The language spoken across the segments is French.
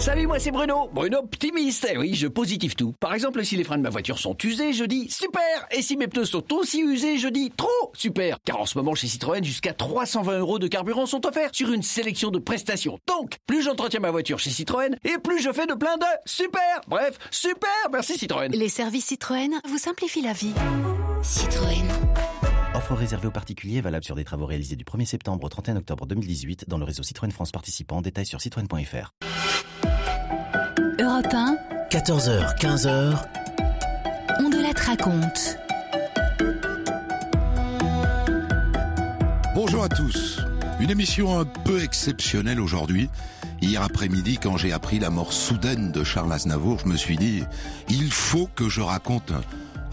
Salut, moi c'est Bruno. Bruno optimiste. Eh oui, je positive tout. Par exemple, si les freins de ma voiture sont usés, je dis super. Et si mes pneus sont aussi usés, je dis trop super. Car en ce moment, chez Citroën, jusqu'à 320 euros de carburant sont offerts sur une sélection de prestations. Donc, plus j'entretiens ma voiture chez Citroën, et plus je fais de plein de super. Bref, super. Merci Citroën. Les services Citroën vous simplifient la vie. Citroën. Offre réservée aux particuliers valable sur des travaux réalisés du 1er septembre au 31 octobre 2018 dans le réseau Citroën France participant. Détails sur citroën.fr. Europe 1, 14h, 15h, on de la raconte. Bonjour à tous. Une émission un peu exceptionnelle aujourd'hui. Hier après-midi, quand j'ai appris la mort soudaine de Charles Aznavour, je me suis dit, il faut que je raconte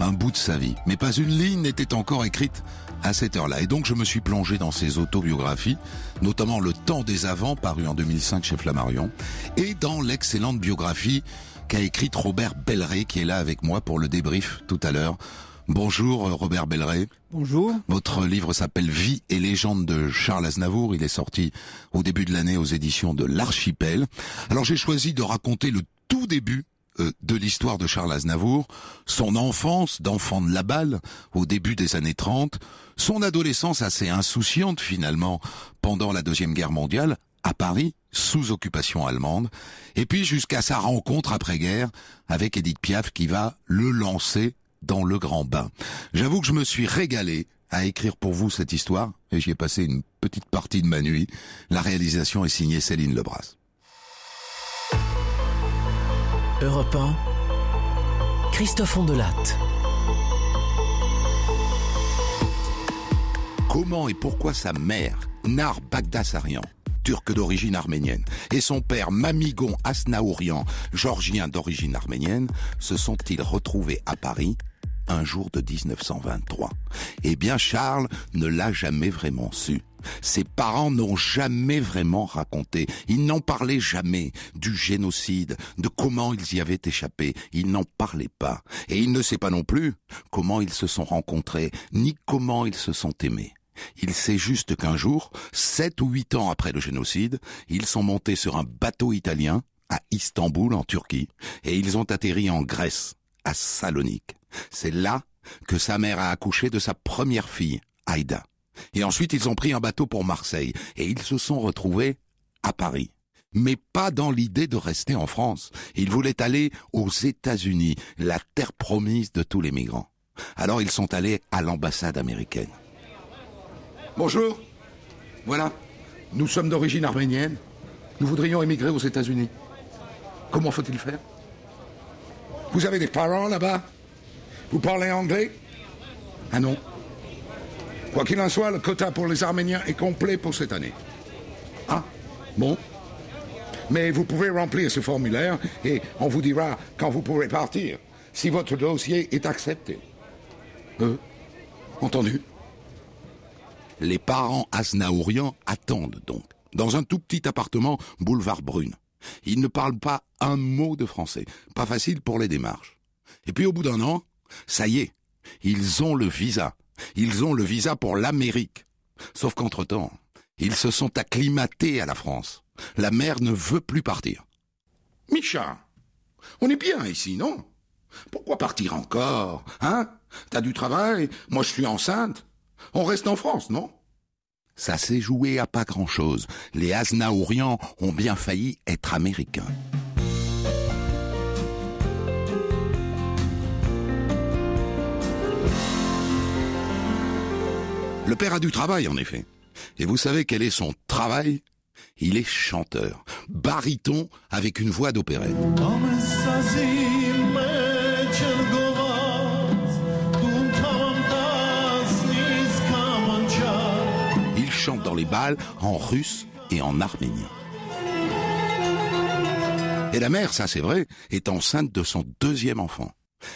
un, bout de sa vie. Mais pas une ligne n'était encore écrite à cette heure-là. Et donc je me suis plongé dans ses autobiographies, notamment Le temps des avants, paru en 2005 chez Flammarion, et dans l'excellente biographie qu'a écrite Robert Belleret, qui est là avec moi pour le débrief tout à l'heure. Bonjour euh, Robert Belleret. Bonjour. Votre livre s'appelle Vie et légende de Charles Aznavour. Il est sorti au début de l'année aux éditions de l'Archipel. Alors j'ai choisi de raconter le tout début euh, de l'histoire de Charles Aznavour, son enfance d'enfant de la balle au début des années 30, son adolescence assez insouciante finalement pendant la Deuxième Guerre mondiale à Paris, sous occupation allemande, et puis jusqu'à sa rencontre après-guerre avec Edith Piaf qui va le lancer dans le grand bain. J'avoue que je me suis régalé à écrire pour vous cette histoire et j'y ai passé une petite partie de ma nuit. La réalisation est signée Céline Lebras. Europe 1, Christophe Ondelatte. Comment et pourquoi sa mère, Nar Bagdasarian, turque d'origine arménienne, et son père Mamigon Asnaourian, georgien d'origine arménienne, se sont-ils retrouvés à Paris un jour de 1923 Eh bien, Charles ne l'a jamais vraiment su. Ses parents n'ont jamais vraiment raconté, ils n'en parlaient jamais du génocide, de comment ils y avaient échappé, ils n'en parlaient pas. Et il ne sait pas non plus comment ils se sont rencontrés, ni comment ils se sont aimés. Il sait juste qu'un jour, sept ou huit ans après le génocide, ils sont montés sur un bateau italien à Istanbul, en Turquie, et ils ont atterri en Grèce, à Salonique. C'est là que sa mère a accouché de sa première fille, Aïda. Et ensuite, ils ont pris un bateau pour Marseille, et ils se sont retrouvés à Paris. Mais pas dans l'idée de rester en France. Ils voulaient aller aux États-Unis, la terre promise de tous les migrants. Alors ils sont allés à l'ambassade américaine. Bonjour. Voilà. Nous sommes d'origine arménienne. Nous voudrions émigrer aux États-Unis. Comment faut-il faire? Vous avez des parents là-bas? Vous parlez anglais? Ah non. Quoi qu'il en soit, le quota pour les Arméniens est complet pour cette année. Ah, bon. Mais vous pouvez remplir ce formulaire et on vous dira quand vous pourrez partir, si votre dossier est accepté. Euh, entendu les parents asnaourians attendent donc, dans un tout petit appartement boulevard Brune. Ils ne parlent pas un mot de français. Pas facile pour les démarches. Et puis au bout d'un an, ça y est, ils ont le visa. Ils ont le visa pour l'Amérique. Sauf qu'entre-temps, ils se sont acclimatés à la France. La mère ne veut plus partir. Micha, on est bien ici, non? Pourquoi partir encore Hein? T'as du travail? Moi je suis enceinte on reste en France, non? Ça s'est joué à pas grand-chose. Les Asnaourians ont bien failli être américains. Le père a du travail, en effet. Et vous savez quel est son travail? Il est chanteur, baryton avec une voix d'opérette. Il chante dans les balles en russe et en arménien. Et la mère, ça c'est vrai, est enceinte de son deuxième enfant.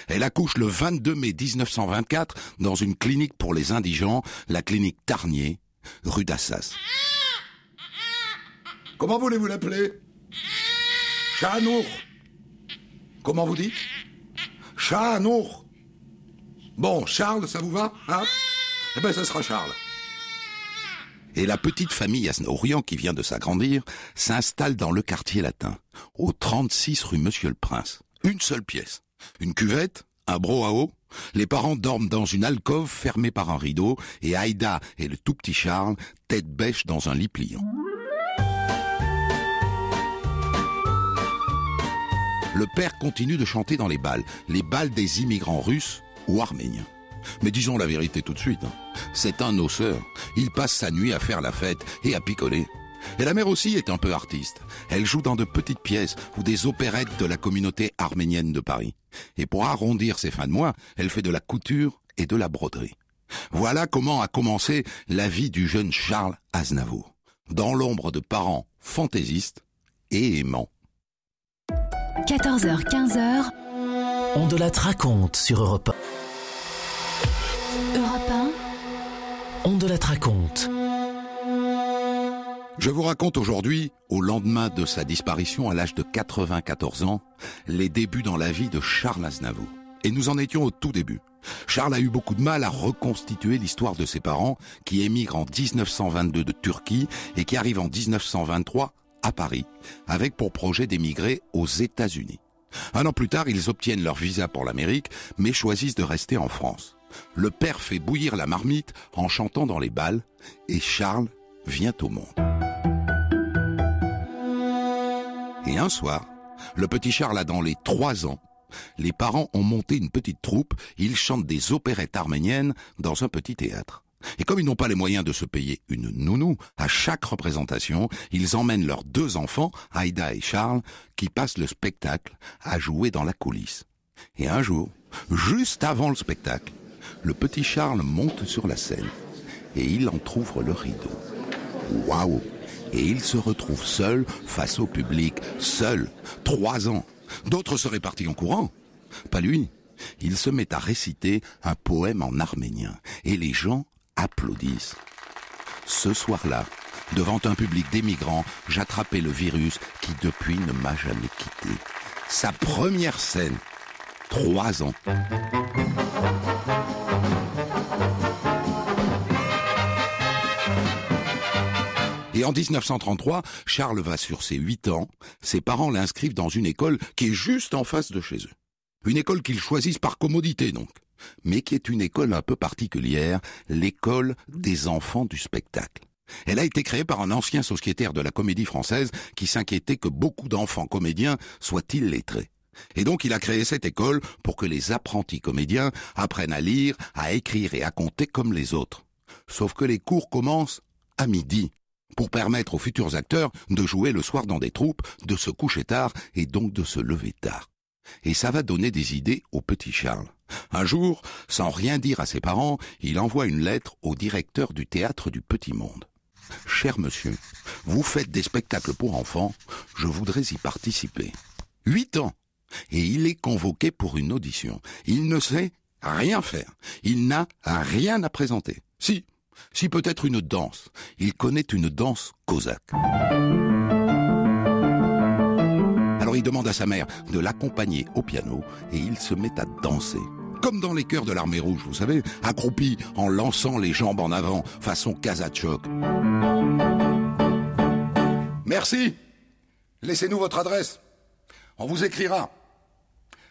Elle accouche le 22 mai 1924 dans une clinique pour les indigents, la clinique Tarnier, rue d'Assas. Comment voulez-vous l'appeler? Chanour. Comment vous dites? Chanour. Bon, Charles, ça vous va hein? Eh ben, ça sera Charles. Et la petite famille Asnaurian qui vient de s'agrandir s'installe dans le quartier latin, au 36 rue Monsieur le Prince. Une seule pièce. Une cuvette, un bro à eau. Les parents dorment dans une alcôve fermée par un rideau et Aïda et le tout petit Charles tête bêche dans un lit pliant. Le père continue de chanter dans les balles, les balles des immigrants russes ou arméniens. Mais disons la vérité tout de suite, hein. c'est un noceur. Il passe sa nuit à faire la fête et à picoler. Et la mère aussi est un peu artiste. Elle joue dans de petites pièces ou des opérettes de la communauté arménienne de Paris. Et pour arrondir ses fins de mois, elle fait de la couture et de la broderie. Voilà comment a commencé la vie du jeune Charles Aznavour, dans l'ombre de parents fantaisistes et aimants. 14h-15h, On de la raconte sur Europe Europe 1, 1. On de la raconte. Je vous raconte aujourd'hui, au lendemain de sa disparition à l'âge de 94 ans, les débuts dans la vie de Charles Aznavour. Et nous en étions au tout début. Charles a eu beaucoup de mal à reconstituer l'histoire de ses parents qui émigrent en 1922 de Turquie et qui arrivent en 1923 à Paris, avec pour projet d'émigrer aux États-Unis. Un an plus tard, ils obtiennent leur visa pour l'Amérique, mais choisissent de rester en France. Le père fait bouillir la marmite en chantant dans les balles, et Charles vient au monde. Et un soir, le petit Charles a dans les trois ans, les parents ont monté une petite troupe, ils chantent des opérettes arméniennes dans un petit théâtre. Et comme ils n'ont pas les moyens de se payer une nounou, à chaque représentation, ils emmènent leurs deux enfants, Aïda et Charles, qui passent le spectacle à jouer dans la coulisse. Et un jour, juste avant le spectacle, le petit Charles monte sur la scène et il entr'ouvre le rideau. Waouh Et il se retrouve seul face au public, seul, trois ans. D'autres seraient partis en courant. Pas lui. Il se met à réciter un poème en arménien et les gens applaudissent. Ce soir-là, devant un public d'émigrants, j'attrapais le virus qui depuis ne m'a jamais quitté. Sa première scène. Trois ans. Et en 1933, Charles va sur ses 8 ans. Ses parents l'inscrivent dans une école qui est juste en face de chez eux. Une école qu'ils choisissent par commodité donc, mais qui est une école un peu particulière, l'école des enfants du spectacle. Elle a été créée par un ancien sociétaire de la comédie française qui s'inquiétait que beaucoup d'enfants comédiens soient illettrés. Et donc il a créé cette école pour que les apprentis comédiens apprennent à lire, à écrire et à compter comme les autres. Sauf que les cours commencent à midi pour permettre aux futurs acteurs de jouer le soir dans des troupes, de se coucher tard et donc de se lever tard. Et ça va donner des idées au petit Charles. Un jour, sans rien dire à ses parents, il envoie une lettre au directeur du théâtre du Petit Monde. Cher monsieur, vous faites des spectacles pour enfants, je voudrais y participer. Huit ans. Et il est convoqué pour une audition. Il ne sait rien faire. Il n'a rien à présenter. Si, si peut-être une danse. Il connaît une danse cosaque. Alors il demande à sa mère de l'accompagner au piano et il se met à danser. Comme dans les chœurs de l'armée rouge, vous savez, accroupi en lançant les jambes en avant, façon Kazachok. Merci. Laissez-nous votre adresse. On vous écrira.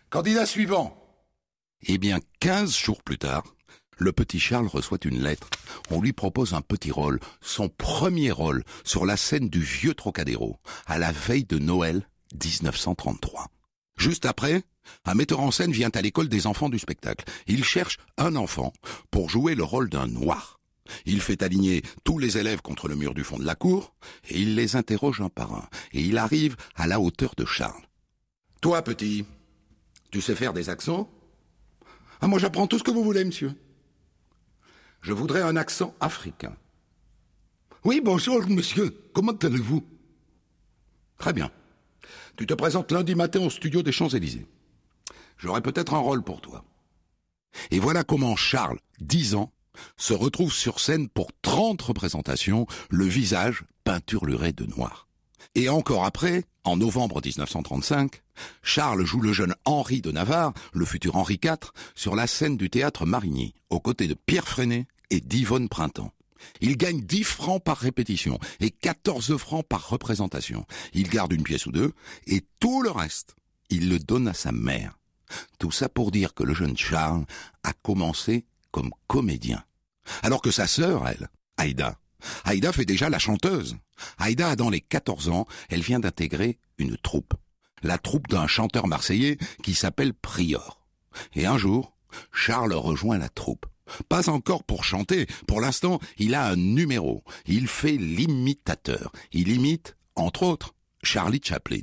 Candidat suivant. Eh bien, 15 jours plus tard, le petit Charles reçoit une lettre. On lui propose un petit rôle, son premier rôle, sur la scène du vieux Trocadéro, à la veille de Noël 1933. Juste après, un metteur en scène vient à l'école des enfants du spectacle. Il cherche un enfant pour jouer le rôle d'un noir. Il fait aligner tous les élèves contre le mur du fond de la cour, et il les interroge un par un, et il arrive à la hauteur de Charles. Toi, petit, tu sais faire des accents? Ah, moi j'apprends tout ce que vous voulez, monsieur. Je voudrais un accent africain. Oui, bonjour, monsieur. Comment allez-vous? Très bien. Tu te présentes lundi matin au studio des Champs-Élysées. J'aurai peut-être un rôle pour toi. Et voilà comment Charles, 10 ans, se retrouve sur scène pour 30 représentations, le visage peinturluré de noir. Et encore après, en novembre 1935, Charles joue le jeune Henri de Navarre, le futur Henri IV, sur la scène du théâtre Marigny, aux côtés de Pierre Freinet et d'Yvonne Printemps. Il gagne 10 francs par répétition et 14 francs par représentation. Il garde une pièce ou deux et tout le reste, il le donne à sa mère. Tout ça pour dire que le jeune Charles a commencé comme comédien. Alors que sa sœur, elle, Aïda, Aïda fait déjà la chanteuse. Aïda a dans les 14 ans, elle vient d'intégrer une troupe. La troupe d'un chanteur marseillais qui s'appelle Prior. Et un jour, Charles rejoint la troupe. Pas encore pour chanter. Pour l'instant, il a un numéro. Il fait l'imitateur. Il imite, entre autres, Charlie Chaplin.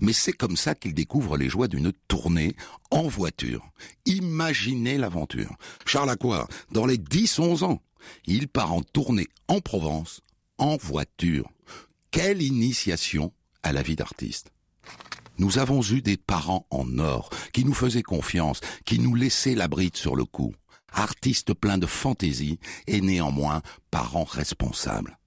Mais c'est comme ça qu'il découvre les joies d'une tournée en voiture. Imaginez l'aventure. Charles a quoi Dans les 10-11 ans, il part en tournée en Provence, en voiture. Quelle initiation à la vie d'artiste. Nous avons eu des parents en or, qui nous faisaient confiance, qui nous laissaient la bride sur le cou. Artistes pleins de fantaisie et néanmoins parents responsables.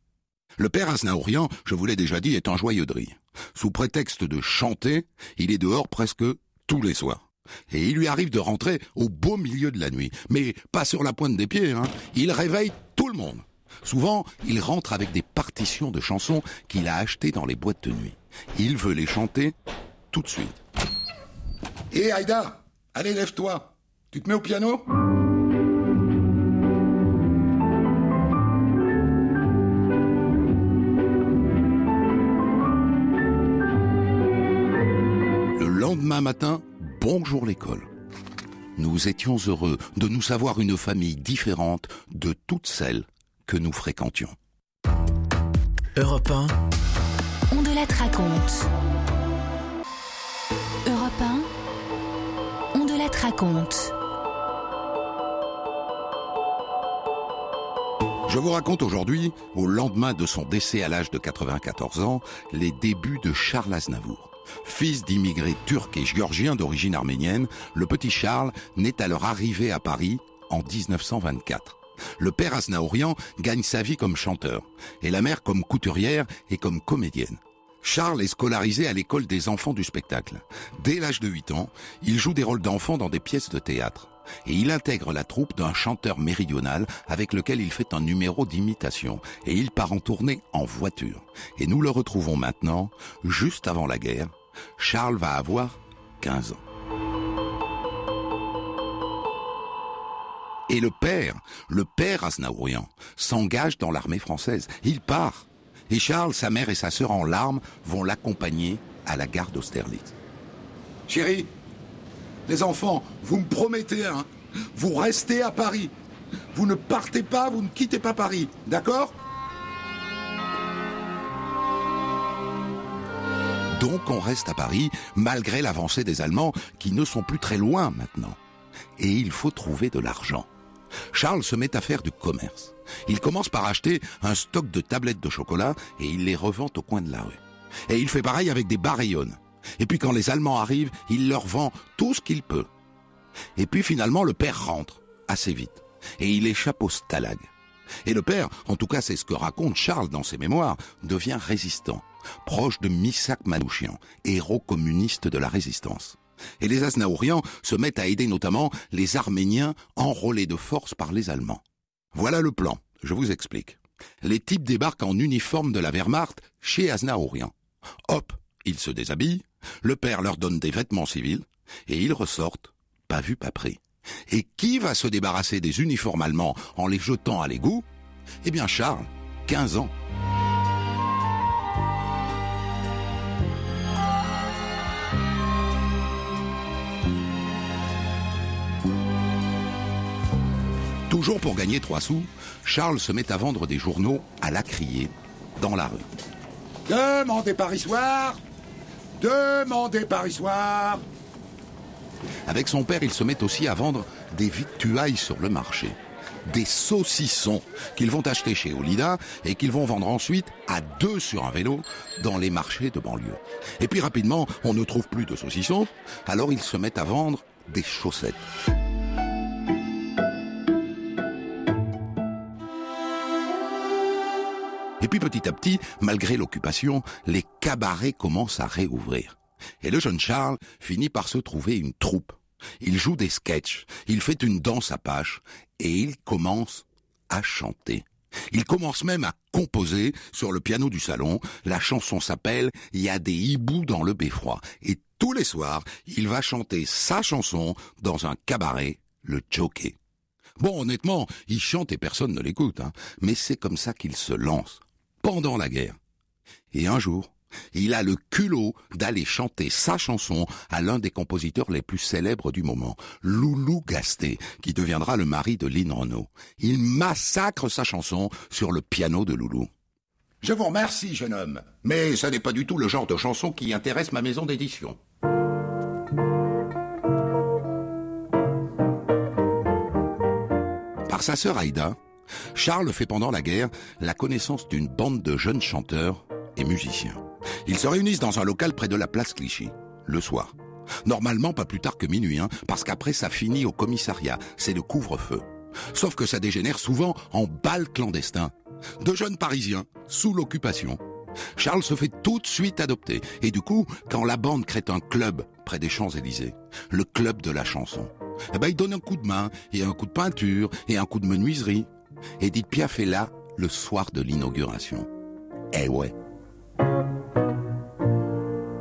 Le père Aznaourian, je vous l'ai déjà dit, est de rire. Sous prétexte de chanter, il est dehors presque tous les soirs. Et il lui arrive de rentrer au beau milieu de la nuit. Mais pas sur la pointe des pieds, hein. Il réveille tout le monde. Souvent, il rentre avec des partitions de chansons qu'il a achetées dans les boîtes de nuit. Il veut les chanter tout de suite. Hé eh, Aïda, allez lève-toi. Tu te mets au piano? Lendemain matin, Bonjour l'école. Nous étions heureux de nous savoir une famille différente de toutes celles que nous fréquentions. Europe 1. On de la raconte. Europe 1. On de la raconte. Je vous raconte aujourd'hui, au lendemain de son décès à l'âge de 94 ans, les débuts de Charles Aznavour. Fils d'immigrés turcs et géorgiens d'origine arménienne, le petit Charles naît à leur arrivée à Paris en 1924. Le père Aznaourian gagne sa vie comme chanteur et la mère comme couturière et comme comédienne. Charles est scolarisé à l'école des enfants du spectacle. Dès l'âge de 8 ans, il joue des rôles d'enfants dans des pièces de théâtre. Et il intègre la troupe d'un chanteur méridional avec lequel il fait un numéro d'imitation. Et il part en tournée en voiture. Et nous le retrouvons maintenant, juste avant la guerre, Charles va avoir 15 ans. Et le père, le père Aznaourian, s'engage dans l'armée française. Il part. Et Charles, sa mère et sa sœur en larmes vont l'accompagner à la gare d'Austerlitz. Chérie, les enfants, vous me promettez, hein, vous restez à Paris. Vous ne partez pas, vous ne quittez pas Paris, d'accord? Donc on reste à Paris, malgré l'avancée des Allemands, qui ne sont plus très loin maintenant. Et il faut trouver de l'argent. Charles se met à faire du commerce. Il commence par acheter un stock de tablettes de chocolat et il les revend au coin de la rue. Et il fait pareil avec des barillonnes. Et puis quand les Allemands arrivent, il leur vend tout ce qu'il peut. Et puis finalement, le père rentre, assez vite. Et il échappe au stalag. Et le père, en tout cas c'est ce que raconte Charles dans ses mémoires, devient résistant proche de Misak Manouchian, héros communiste de la résistance. Et les Aznaourians se mettent à aider notamment les Arméniens enrôlés de force par les Allemands. Voilà le plan, je vous explique. Les types débarquent en uniforme de la Wehrmacht chez Aznaourian. Hop, ils se déshabillent, le père leur donne des vêtements civils, et ils ressortent, pas vu, pas pris. Et qui va se débarrasser des uniformes allemands en les jetant à l'égout? Eh bien Charles, 15 ans. Toujours pour gagner trois sous, Charles se met à vendre des journaux à la criée, dans la rue. Demandez Paris Demandez soir Avec son père, il se met aussi à vendre des victuailles sur le marché. Des saucissons qu'ils vont acheter chez Olida et qu'ils vont vendre ensuite à deux sur un vélo dans les marchés de banlieue. Et puis rapidement, on ne trouve plus de saucissons, alors ils se mettent à vendre des chaussettes. Et puis petit à petit, malgré l'occupation, les cabarets commencent à réouvrir. Et le jeune Charles finit par se trouver une troupe. Il joue des sketchs, il fait une danse à pâche, et il commence à chanter. Il commence même à composer sur le piano du salon. La chanson s'appelle Il y a des hiboux dans le beffroi. Et tous les soirs, il va chanter sa chanson dans un cabaret, le Jockey. Bon, honnêtement, il chante et personne ne l'écoute, hein. mais c'est comme ça qu'il se lance, pendant la guerre. Et un jour, il a le culot d'aller chanter sa chanson à l'un des compositeurs les plus célèbres du moment, Loulou Gasté, qui deviendra le mari de Lynn Renault. Il massacre sa chanson sur le piano de Loulou. Je vous remercie, jeune homme, mais ce n'est pas du tout le genre de chanson qui intéresse ma maison d'édition. Par sa sœur Aïda, Charles fait pendant la guerre la connaissance d'une bande de jeunes chanteurs et musiciens. Ils se réunissent dans un local près de la place Clichy, le soir. Normalement pas plus tard que minuit, hein, parce qu'après ça finit au commissariat, c'est le couvre-feu. Sauf que ça dégénère souvent en bal clandestin. De jeunes Parisiens, sous l'occupation. Charles se fait tout de suite adopter. Et du coup, quand la bande crée un club près des Champs-Élysées, le club de la chanson, eh ben, il donne un coup de main, et un coup de peinture, et un coup de menuiserie. Edith Piaf est là le soir de l'inauguration. Eh ouais.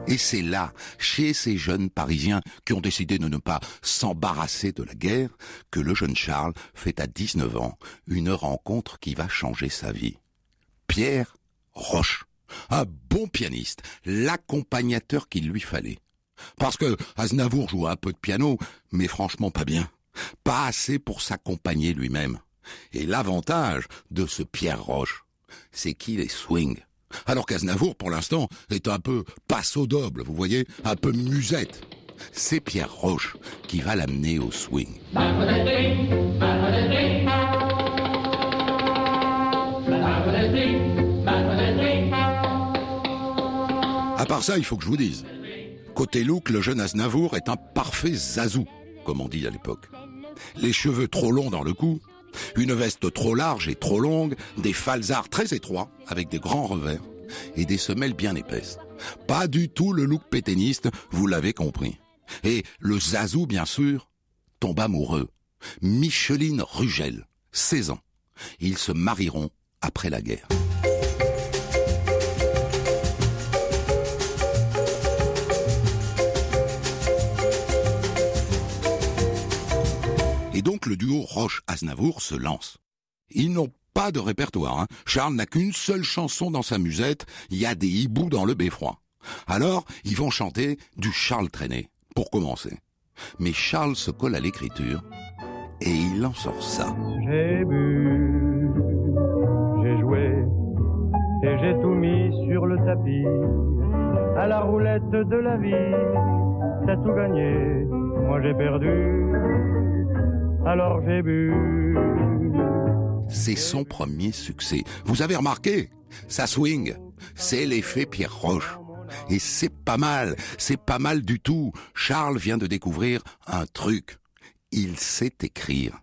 Et c'est là, chez ces jeunes Parisiens qui ont décidé de ne pas s'embarrasser de la guerre, que le jeune Charles fait à 19 ans une rencontre qui va changer sa vie. Pierre Roche, un bon pianiste, l'accompagnateur qu'il lui fallait. Parce que Aznavour joue un peu de piano, mais franchement pas bien. Pas assez pour s'accompagner lui-même. Et l'avantage de ce Pierre Roche, c'est qu'il est swing. Alors qu'Aznavour, pour l'instant, est un peu passo doble, vous voyez, un peu musette. C'est Pierre Roche qui va l'amener au swing. À part ça, il faut que je vous dise. Côté look, le jeune Aznavour est un parfait zazou, comme on dit à l'époque. Les cheveux trop longs dans le cou, une veste trop large et trop longue, des falzars très étroits avec des grands revers et des semelles bien épaisses. Pas du tout le look pétainiste, vous l'avez compris. Et le Zazou, bien sûr, tombe amoureux. Micheline Rugel, 16 ans. Ils se marieront après la guerre. Et donc le duo Roche-Aznavour se lance. Ils n'ont pas de répertoire. Hein. Charles n'a qu'une seule chanson dans sa musette, il y a des hiboux dans le beffroi. Alors, ils vont chanter du Charles Traîné, pour commencer. Mais Charles se colle à l'écriture, et il en sort ça. J'ai bu, j'ai joué, et j'ai tout mis sur le tapis. À la roulette de la vie, t'as tout gagné, moi j'ai perdu alors j'ai bu. C'est son premier succès. Vous avez remarqué? Ça swing. C'est l'effet Pierre Roche. Et c'est pas mal, c'est pas mal du tout. Charles vient de découvrir un truc. Il sait écrire.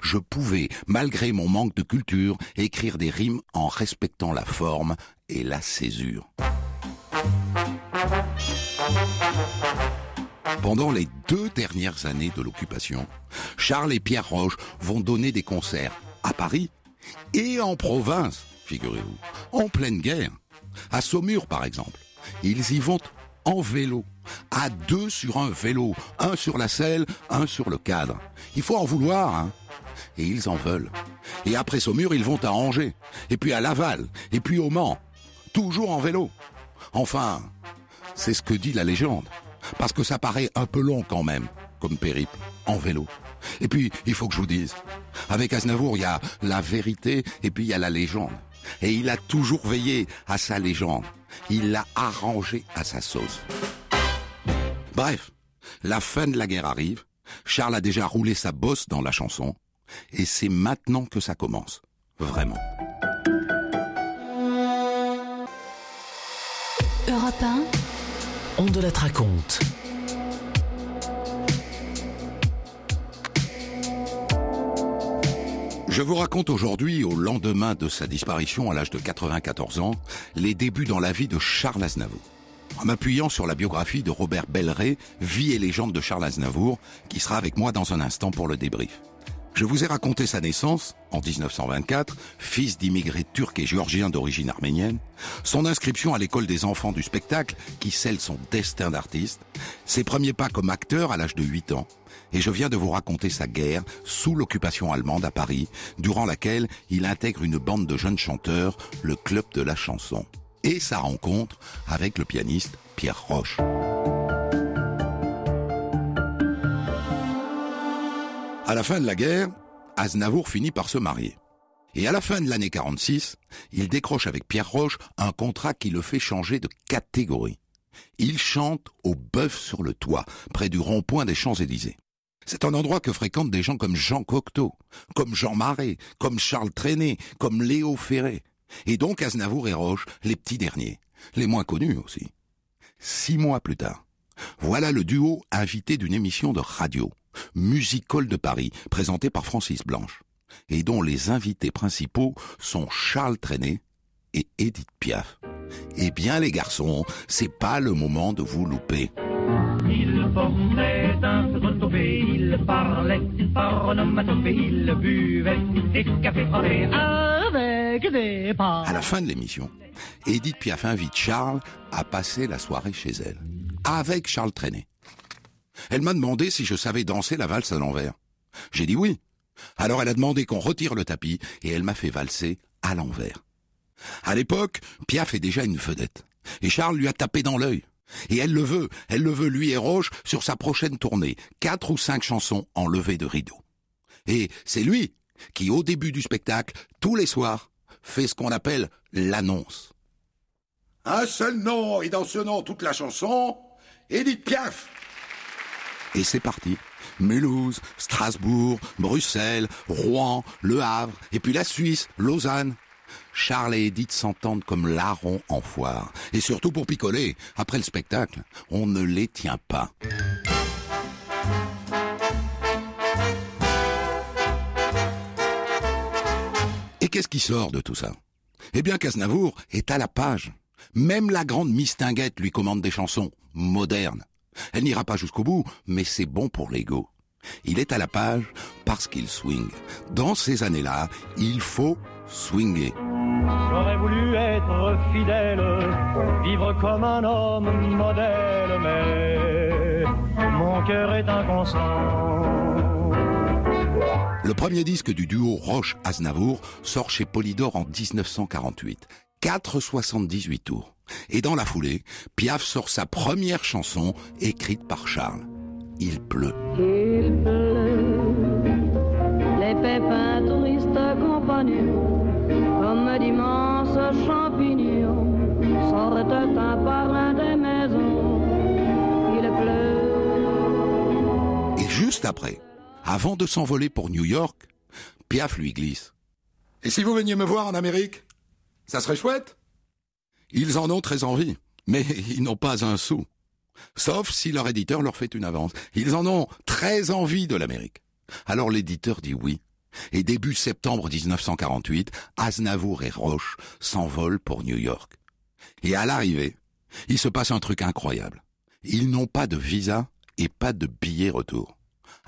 Je pouvais, malgré mon manque de culture, écrire des rimes en respectant la forme et la césure. Pendant les deux dernières années de l'occupation, Charles et Pierre Roche vont donner des concerts à Paris et en province, figurez-vous, en pleine guerre. À Saumur, par exemple. Ils y vont en vélo, à deux sur un vélo, un sur la selle, un sur le cadre. Il faut en vouloir, hein. Et ils en veulent. Et après Saumur, ils vont à Angers, et puis à Laval, et puis au Mans, toujours en vélo. Enfin, c'est ce que dit la légende. Parce que ça paraît un peu long quand même, comme périple, en vélo. Et puis, il faut que je vous dise, avec Aznavour, il y a la vérité et puis il y a la légende. Et il a toujours veillé à sa légende. Il l'a arrangé à sa sauce. Bref, la fin de la guerre arrive. Charles a déjà roulé sa bosse dans la chanson. Et c'est maintenant que ça commence. Vraiment. Europe 1, De la raconte. Je vous raconte aujourd'hui, au lendemain de sa disparition à l'âge de 94 ans, les débuts dans la vie de Charles Aznavour. En m'appuyant sur la biographie de Robert Belleret, Vie et légende de Charles Aznavour, qui sera avec moi dans un instant pour le débrief. Je vous ai raconté sa naissance, en 1924, fils d'immigrés turcs et géorgiens d'origine arménienne, son inscription à l'école des enfants du spectacle, qui scelle son destin d'artiste, ses premiers pas comme acteur à l'âge de 8 ans, et je viens de vous raconter sa guerre sous l'occupation allemande à Paris, durant laquelle il intègre une bande de jeunes chanteurs, le Club de la chanson, et sa rencontre avec le pianiste Pierre Roche. À la fin de la guerre, Aznavour finit par se marier. Et à la fin de l'année 46, il décroche avec Pierre Roche un contrat qui le fait changer de catégorie. Il chante au bœuf sur le toit, près du rond-point des Champs-Élysées. C'est un endroit que fréquentent des gens comme Jean Cocteau, comme Jean Marais, comme Charles Trenet, comme Léo Ferré. Et donc Aznavour et Roche, les petits derniers, les moins connus aussi. Six mois plus tard, voilà le duo invité d'une émission de radio. Musical de Paris, présenté par Francis Blanche, et dont les invités principaux sont Charles Trenet et Edith Piaf. Eh bien les garçons, c'est pas le moment de vous louper. Il formait un retombé, il parlait par onomatopée, il buvait des cafés frais avec des pas. À la fin de l'émission, Edith Piaf invite Charles à passer la soirée chez elle, avec Charles Trenet. Elle m'a demandé si je savais danser la valse à l'envers. J'ai dit oui. Alors elle a demandé qu'on retire le tapis et elle m'a fait valser à l'envers. À l'époque, Piaf est déjà une vedette. Et Charles lui a tapé dans l'œil. Et elle le veut, elle le veut lui et Roche sur sa prochaine tournée. Quatre ou cinq chansons en levée de rideau. Et c'est lui qui, au début du spectacle, tous les soirs, fait ce qu'on appelle l'annonce. Un seul nom, et dans ce nom toute la chanson, Edith Piaf. Et c'est parti. Mulhouse, Strasbourg, Bruxelles, Rouen, Le Havre, et puis la Suisse, Lausanne. Charles et Edith s'entendent comme larrons en foire. Et surtout pour picoler, après le spectacle, on ne les tient pas. Et qu'est-ce qui sort de tout ça? Eh bien qu'Aznavour est à la page. Même la grande mistinguette lui commande des chansons modernes. Elle n'ira pas jusqu'au bout, mais c'est bon pour l'ego. Il est à la page parce qu'il swing. Dans ces années-là, il faut swinger. J'aurais voulu être fidèle, vivre comme un homme modèle, mais mon cœur est inconstant. Le premier disque du duo Roche-Aznavour sort chez Polydor en 1948. 4,78 tours. Et dans la foulée, Piaf sort sa première chanson écrite par Charles. Il pleut. Il pleut, les pépins touristes compagnons, comme d'immenses champignons, sortent un par un des maisons. Il pleut. Et juste après, avant de s'envoler pour New York, Piaf lui glisse. Et si vous veniez me voir en Amérique? Ça serait chouette Ils en ont très envie, mais ils n'ont pas un sou. Sauf si leur éditeur leur fait une avance. Ils en ont très envie de l'Amérique. Alors l'éditeur dit oui. Et début septembre 1948, Aznavour et Roche s'envolent pour New York. Et à l'arrivée, il se passe un truc incroyable. Ils n'ont pas de visa et pas de billet retour.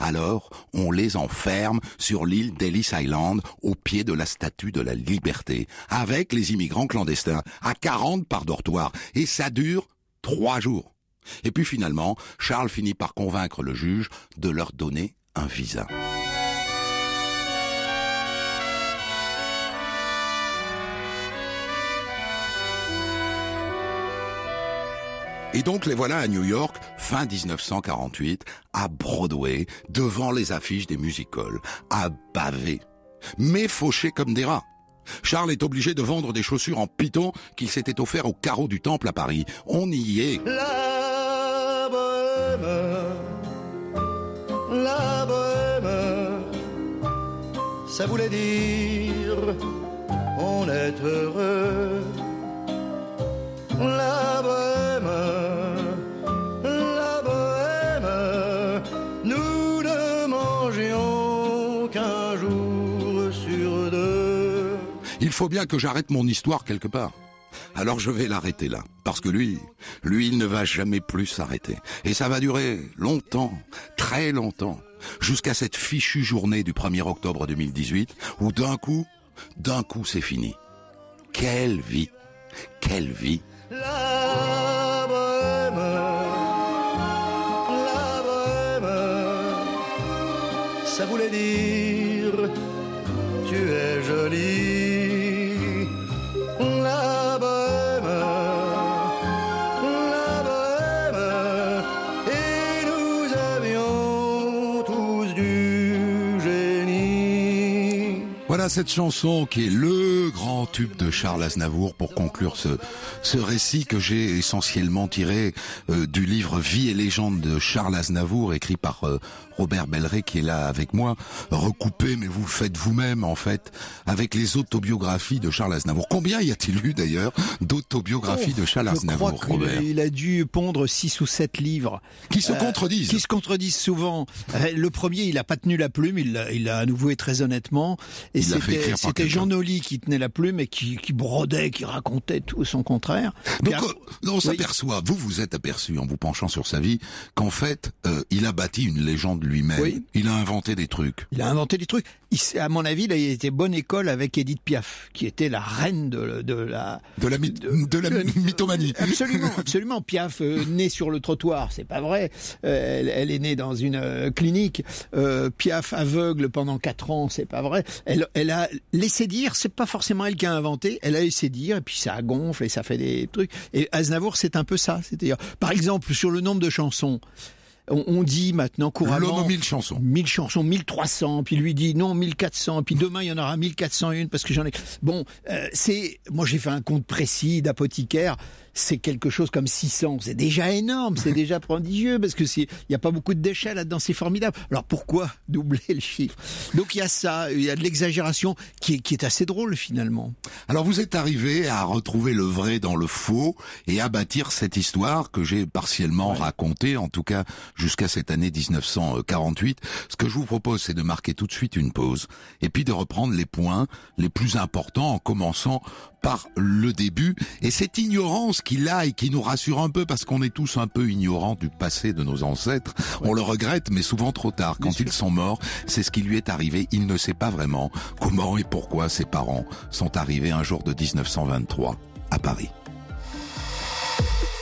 Alors, on les enferme sur l'île d'Ellis Island, au pied de la statue de la liberté, avec les immigrants clandestins, à 40 par dortoir. Et ça dure trois jours. Et puis finalement, Charles finit par convaincre le juge de leur donner un visa. Et donc les voilà à New York, fin 1948, à Broadway, devant les affiches des music-halls, à baver, mais fauchés comme des rats. Charles est obligé de vendre des chaussures en python qu'il s'était offert au carreau du temple à Paris. On y est. La bohème, la bohème, ça voulait dire on est heureux. La Il faut bien que j'arrête mon histoire quelque part. Alors je vais l'arrêter là. Parce que lui, lui, il ne va jamais plus s'arrêter. Et ça va durer longtemps, très longtemps, jusqu'à cette fichue journée du 1er octobre 2018, où d'un coup, d'un coup c'est fini. Quelle vie Quelle vie La ça voulait dire tu es jolie. Cette chanson qui est le grand tube de Charles Aznavour pour conclure ce, ce récit que j'ai essentiellement tiré euh, du livre Vie et légende de Charles Aznavour écrit par euh, Robert Belleret qui est là avec moi, recoupé mais vous le faites vous-même en fait avec les autobiographies de Charles Aznavour. Combien y a-t-il eu d'ailleurs d'autobiographies de Charles Aznavour, crois Robert? a, il a dû pondre six ou sept livres. Qui se Euh, contredisent. Qui se contredisent souvent. Euh, Le premier, il a pas tenu la plume, il l'a il l'a à nouveau et très honnêtement. Et c'était. Jean Nolly qui tenait la plume et qui, qui brodait, qui racontait tout son contraire. Donc euh, on s'aperçoit, vous vous êtes aperçu en vous penchant sur sa vie, qu'en fait, euh, il a bâti une légende lui-même. Oui. Il a inventé des trucs. Il a inventé des trucs. Il, à mon avis, il a été bonne école avec Edith Piaf, qui était la reine de, de la De la, myth- de la mythomanie. Absolument, absolument. Piaf, euh, née sur le trottoir, c'est pas vrai. Euh, elle, elle est née dans une euh, clinique. Euh, Piaf, aveugle pendant quatre ans, c'est pas vrai. Elle, elle a laissé dire, c'est pas forcément elle qui a inventé. Elle a laissé dire, et puis ça gonfle et ça fait des trucs. Et Aznavour, c'est un peu ça. C'est-à-dire, par exemple, sur le nombre de chansons. On, on dit maintenant couramment L'homme aux mille chansons. 1000 chansons, 1300, puis lui dit non 1400, puis demain il y en aura 1401 parce que j'en ai. Bon, euh, c'est moi j'ai fait un compte précis d'apothicaire, c'est quelque chose comme 600, c'est déjà énorme, c'est déjà prodigieux parce que c'est il y a pas beaucoup de déchets là-dedans, c'est formidable. Alors pourquoi doubler le chiffre? Donc il y a ça, il y a de l'exagération qui est, qui est assez drôle finalement. Alors vous êtes arrivé à retrouver le vrai dans le faux et à bâtir cette histoire que j'ai partiellement racontée, en tout cas jusqu'à cette année 1948. Ce que je vous propose, c'est de marquer tout de suite une pause et puis de reprendre les points les plus importants en commençant par le début et cette ignorance qu'il a et qui nous rassure un peu parce qu'on est tous un peu ignorants du passé de nos ancêtres. On le regrette, mais souvent trop tard. Quand ils sont morts, c'est ce qui lui est arrivé. Il ne sait pas vraiment comment et pourquoi ses parents sont arrivés un jour de 1923 à Paris.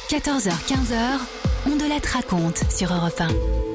14h-15h, on de la raconte sur Europe 1.